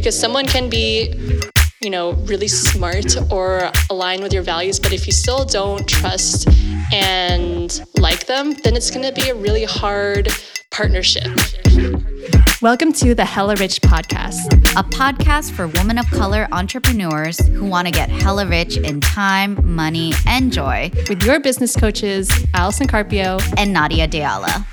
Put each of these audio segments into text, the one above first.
because someone can be you know, really smart or align with your values, but if you still don't trust and like them, then it's going to be a really hard partnership. Welcome to the Hella Rich podcast, a podcast for women of color entrepreneurs who want to get hella rich in time, money, and joy. With your business coaches, Allison Carpio and Nadia Deala.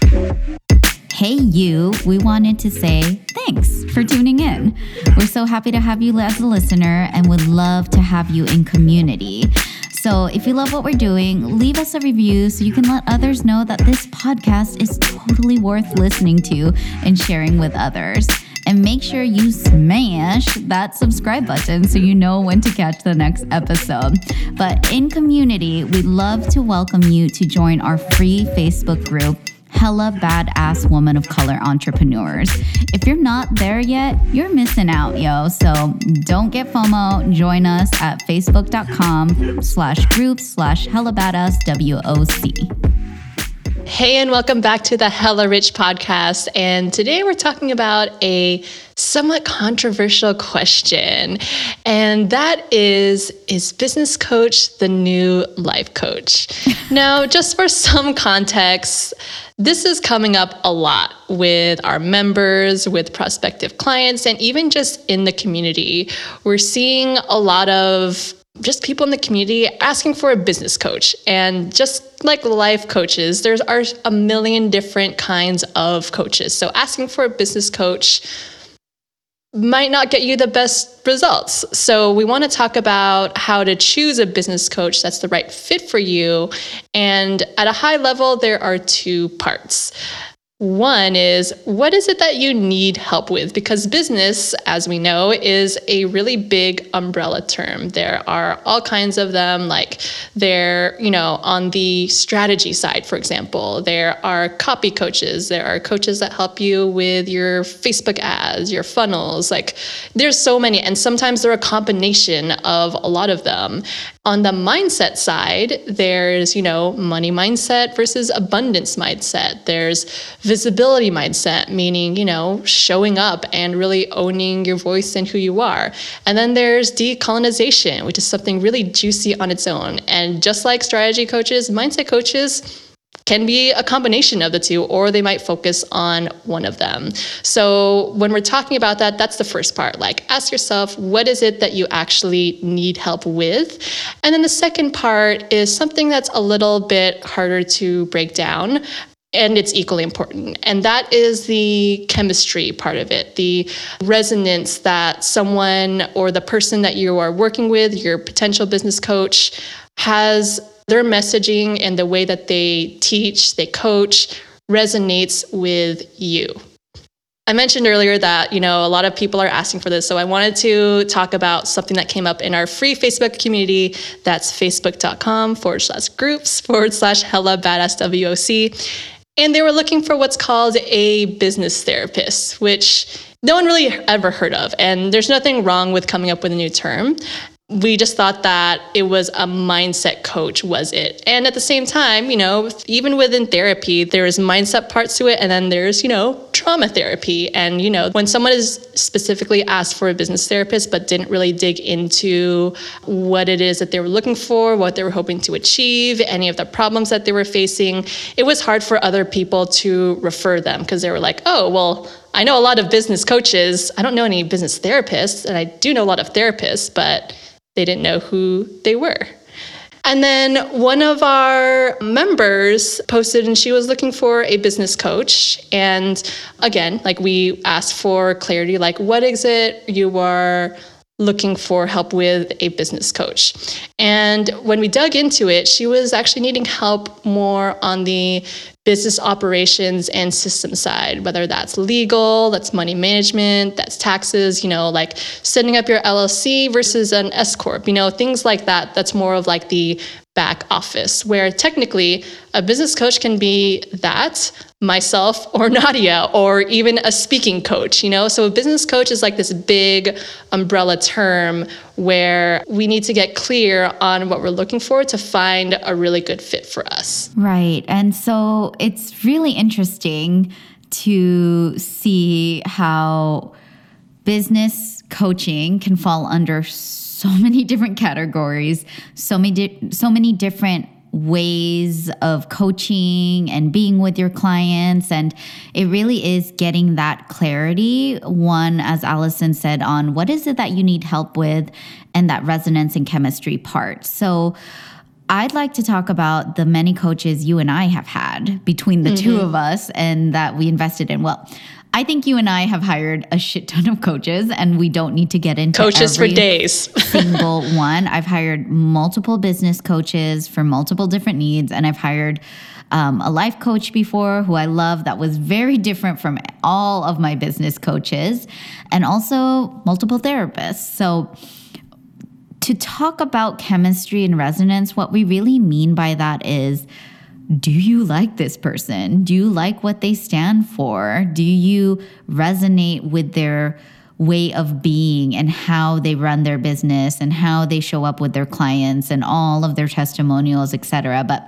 Hey, you, we wanted to say thanks for tuning in. We're so happy to have you as a listener and would love to have you in community. So, if you love what we're doing, leave us a review so you can let others know that this podcast is totally worth listening to and sharing with others. And make sure you smash that subscribe button so you know when to catch the next episode. But in community, we'd love to welcome you to join our free Facebook group hella badass woman of color entrepreneurs. If you're not there yet, you're missing out, yo. So don't get FOMO. Join us at facebook.com slash group slash hella badass WOC. Hey, and welcome back to the Hella Rich podcast. And today we're talking about a somewhat controversial question. And that is Is business coach the new life coach? now, just for some context, this is coming up a lot with our members, with prospective clients, and even just in the community. We're seeing a lot of just people in the community asking for a business coach. And just like life coaches, there's are a million different kinds of coaches. So asking for a business coach might not get you the best results. So we want to talk about how to choose a business coach that's the right fit for you. And at a high level, there are two parts. One is what is it that you need help with? Because business, as we know, is a really big umbrella term. There are all kinds of them, like they're, you know, on the strategy side, for example, there are copy coaches, there are coaches that help you with your Facebook ads, your funnels. Like there's so many, and sometimes they're a combination of a lot of them. On the mindset side, there's, you know, money mindset versus abundance mindset. There's visibility mindset, meaning, you know, showing up and really owning your voice and who you are. And then there's decolonization, which is something really juicy on its own. And just like strategy coaches, mindset coaches, can be a combination of the two, or they might focus on one of them. So, when we're talking about that, that's the first part. Like, ask yourself, what is it that you actually need help with? And then the second part is something that's a little bit harder to break down. And it's equally important. And that is the chemistry part of it, the resonance that someone or the person that you are working with, your potential business coach, has their messaging and the way that they teach, they coach resonates with you. I mentioned earlier that, you know, a lot of people are asking for this. So I wanted to talk about something that came up in our free Facebook community. That's facebook.com forward slash groups forward slash hella badass WOC. And they were looking for what's called a business therapist, which no one really ever heard of. And there's nothing wrong with coming up with a new term we just thought that it was a mindset coach was it and at the same time you know even within therapy there's mindset parts to it and then there's you know trauma therapy and you know when someone is specifically asked for a business therapist but didn't really dig into what it is that they were looking for what they were hoping to achieve any of the problems that they were facing it was hard for other people to refer them because they were like oh well I know a lot of business coaches. I don't know any business therapists, and I do know a lot of therapists, but they didn't know who they were. And then one of our members posted and she was looking for a business coach. And again, like we asked for clarity like, what is it you are looking for help with a business coach. And when we dug into it, she was actually needing help more on the business operations and system side, whether that's legal, that's money management, that's taxes, you know, like setting up your LLC versus an S Corp, you know, things like that. That's more of like the back office, where technically a business coach can be that, myself or Nadia, or even a speaking coach, you know? So a business coach is like this big umbrella term where we need to get clear on what we're looking for to find a really good fit for us. Right. And so it's really interesting to see how business coaching can fall under so many different categories, so many di- so many different ways of coaching and being with your clients and it really is getting that clarity one as Allison said on what is it that you need help with and that resonance and chemistry part. So I'd like to talk about the many coaches you and I have had between the mm-hmm. two of us and that we invested in. Well, I think you and I have hired a shit ton of coaches, and we don't need to get into coaches for days. single one. I've hired multiple business coaches for multiple different needs, and I've hired um, a life coach before who I love that was very different from all of my business coaches, and also multiple therapists. So, to talk about chemistry and resonance, what we really mean by that is do you like this person? Do you like what they stand for? Do you resonate with their way of being and how they run their business and how they show up with their clients and all of their testimonials, etc. But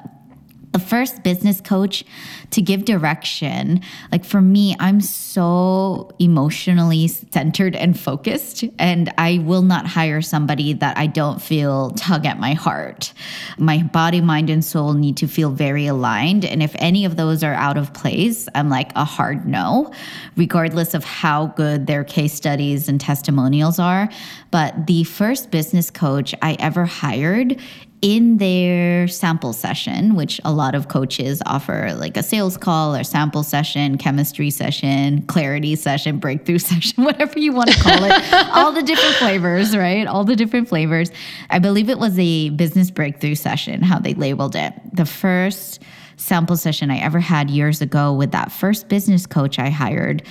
the first business coach to give direction. Like for me, I'm so emotionally centered and focused, and I will not hire somebody that I don't feel tug at my heart. My body, mind, and soul need to feel very aligned. And if any of those are out of place, I'm like a hard no, regardless of how good their case studies and testimonials are. But the first business coach I ever hired in their sample session, which a lot of coaches offer, like a sales call or sample session, chemistry session, clarity session, breakthrough session, whatever you want to call it, all the different flavors, right? All the different flavors. I believe it was a business breakthrough session, how they labeled it. The first sample session I ever had years ago with that first business coach I hired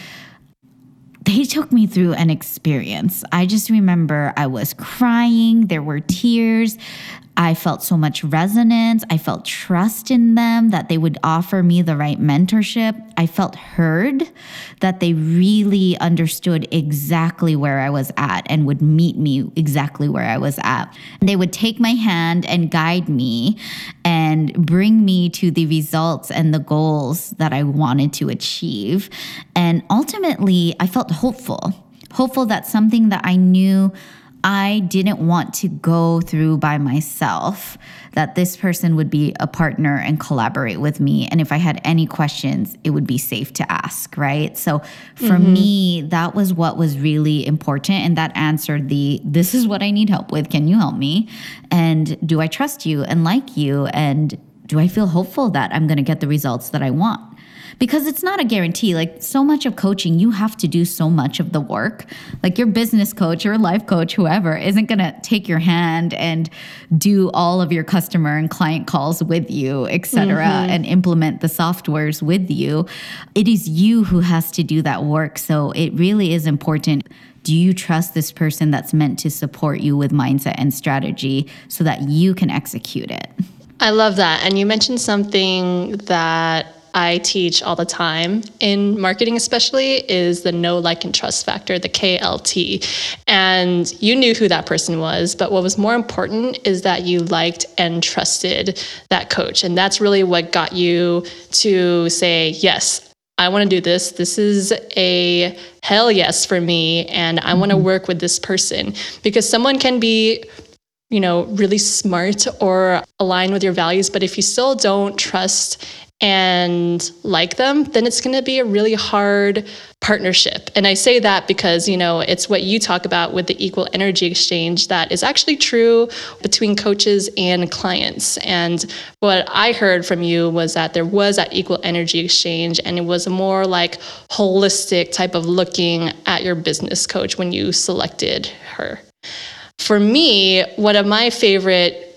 they took me through an experience. I just remember I was crying, there were tears. I felt so much resonance. I felt trust in them that they would offer me the right mentorship. I felt heard, that they really understood exactly where I was at and would meet me exactly where I was at. They would take my hand and guide me and bring me to the results and the goals that I wanted to achieve. And ultimately, I felt hopeful, hopeful that something that I knew I didn't want to go through by myself, that this person would be a partner and collaborate with me. And if I had any questions, it would be safe to ask, right? So for mm-hmm. me, that was what was really important. And that answered the this is what I need help with. Can you help me? And do I trust you and like you? And do I feel hopeful that I'm going to get the results that I want? Because it's not a guarantee. Like so much of coaching, you have to do so much of the work. Like your business coach your life coach, whoever, isn't going to take your hand and do all of your customer and client calls with you, etc., mm-hmm. and implement the softwares with you. It is you who has to do that work. So it really is important do you trust this person that's meant to support you with mindset and strategy so that you can execute it? I love that. And you mentioned something that I teach all the time in marketing, especially, is the know like, and trust factor, the KLT. And you knew who that person was, but what was more important is that you liked and trusted that coach. And that's really what got you to say, yes, I want to do this. This is a hell yes for me. And I want to mm-hmm. work with this person because someone can be you know, really smart or align with your values. But if you still don't trust and like them, then it's going to be a really hard partnership. And I say that because, you know, it's what you talk about with the equal energy exchange that is actually true between coaches and clients. And what I heard from you was that there was that equal energy exchange and it was a more like holistic type of looking at your business coach when you selected her. For me, one of my favorite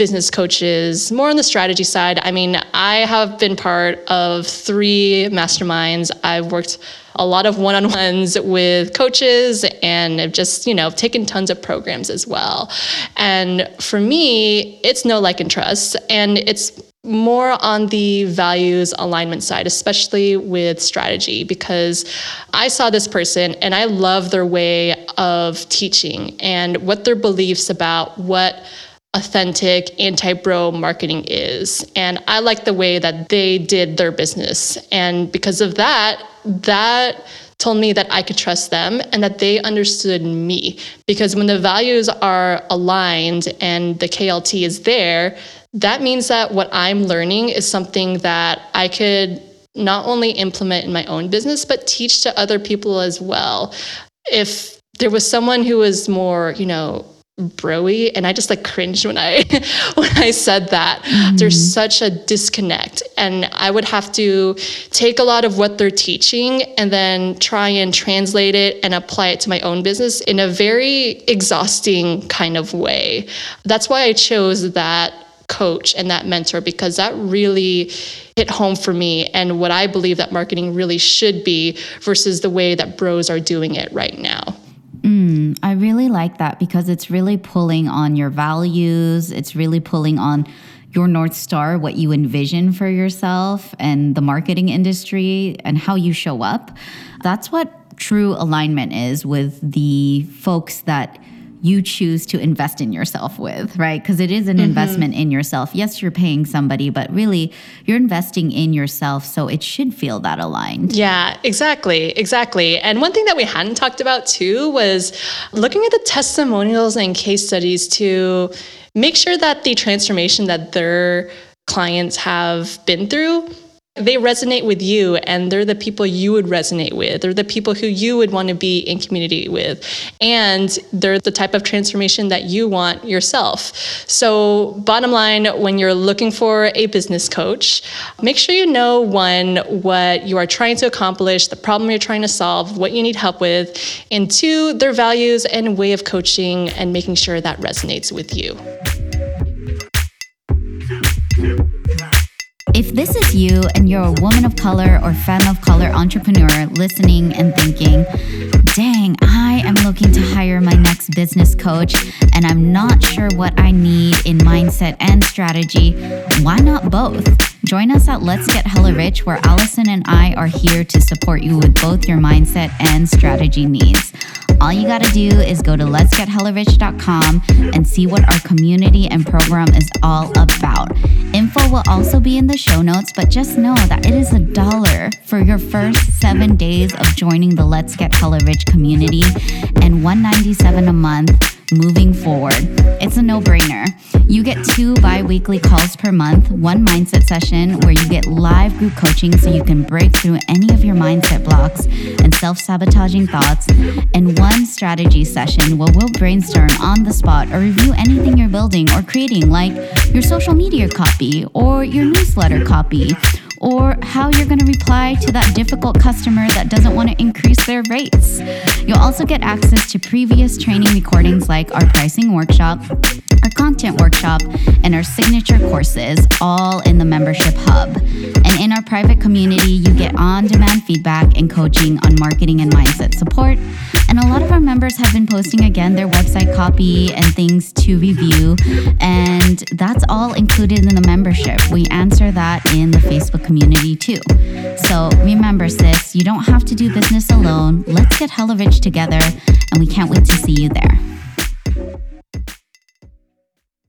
business coaches, more on the strategy side. I mean, I have been part of three masterminds. I've worked a lot of one on ones with coaches and have just, you know, taken tons of programs as well. And for me, it's know like, and trust. And it's more on the values alignment side, especially with strategy, because I saw this person and I love their way of teaching and what their beliefs about what authentic anti-bro marketing is and i like the way that they did their business and because of that that told me that I could trust them and that they understood me. Because when the values are aligned and the KLT is there, that means that what I'm learning is something that I could not only implement in my own business, but teach to other people as well. If there was someone who was more, you know, broy and i just like cringed when i when i said that mm-hmm. there's such a disconnect and i would have to take a lot of what they're teaching and then try and translate it and apply it to my own business in a very exhausting kind of way that's why i chose that coach and that mentor because that really hit home for me and what I believe that marketing really should be versus the way that bros are doing it right now. Really like that because it's really pulling on your values. It's really pulling on your North Star, what you envision for yourself and the marketing industry and how you show up. That's what true alignment is with the folks that you choose to invest in yourself with, right? Because it is an mm-hmm. investment in yourself. Yes, you're paying somebody, but really you're investing in yourself. So it should feel that aligned. Yeah, exactly. Exactly. And one thing that we hadn't talked about too was looking at the testimonials and case studies to make sure that the transformation that their clients have been through they resonate with you and they're the people you would resonate with. They're the people who you would want to be in community with. And they're the type of transformation that you want yourself. So, bottom line, when you're looking for a business coach, make sure you know one, what you are trying to accomplish, the problem you're trying to solve, what you need help with, and two, their values and way of coaching and making sure that resonates with you. If this is you and you're a woman of color or fan of color entrepreneur listening and thinking, dang, I am looking to hire my next business coach and I'm not sure what I need in mindset and strategy, why not both? Join us at Let's Get Hella Rich, where Allison and I are here to support you with both your mindset and strategy needs. All you got to do is go to letsgethellarich.com and see what our community and program is all about. Info will also be in the show notes, but just know that it is a dollar for your first seven days of joining the Let's Get Hella Rich community and 197 a month moving forward. It's a no brainer. You get two bi weekly calls per month, one mindset session where you get live group coaching so you can break through any of your mindset blocks and self sabotaging thoughts, and one strategy session where we'll brainstorm on the spot or review anything you're building or creating, like your social media copy or your newsletter copy or how you're going to reply to that difficult customer that doesn't want to increase their rates. You'll also get access to previous training recordings like our pricing workshop, our content workshop, and our signature courses, all in the membership hub. And in our private community, you get on demand feedback and coaching on marketing and mindset support. And a lot of our members have been posting again their website copy and things to review. And that's all included in the membership. We answer that in the Facebook community too. So remember, sis, you don't have to do business alone. Let's get hella rich together, and we can't wait to see you there.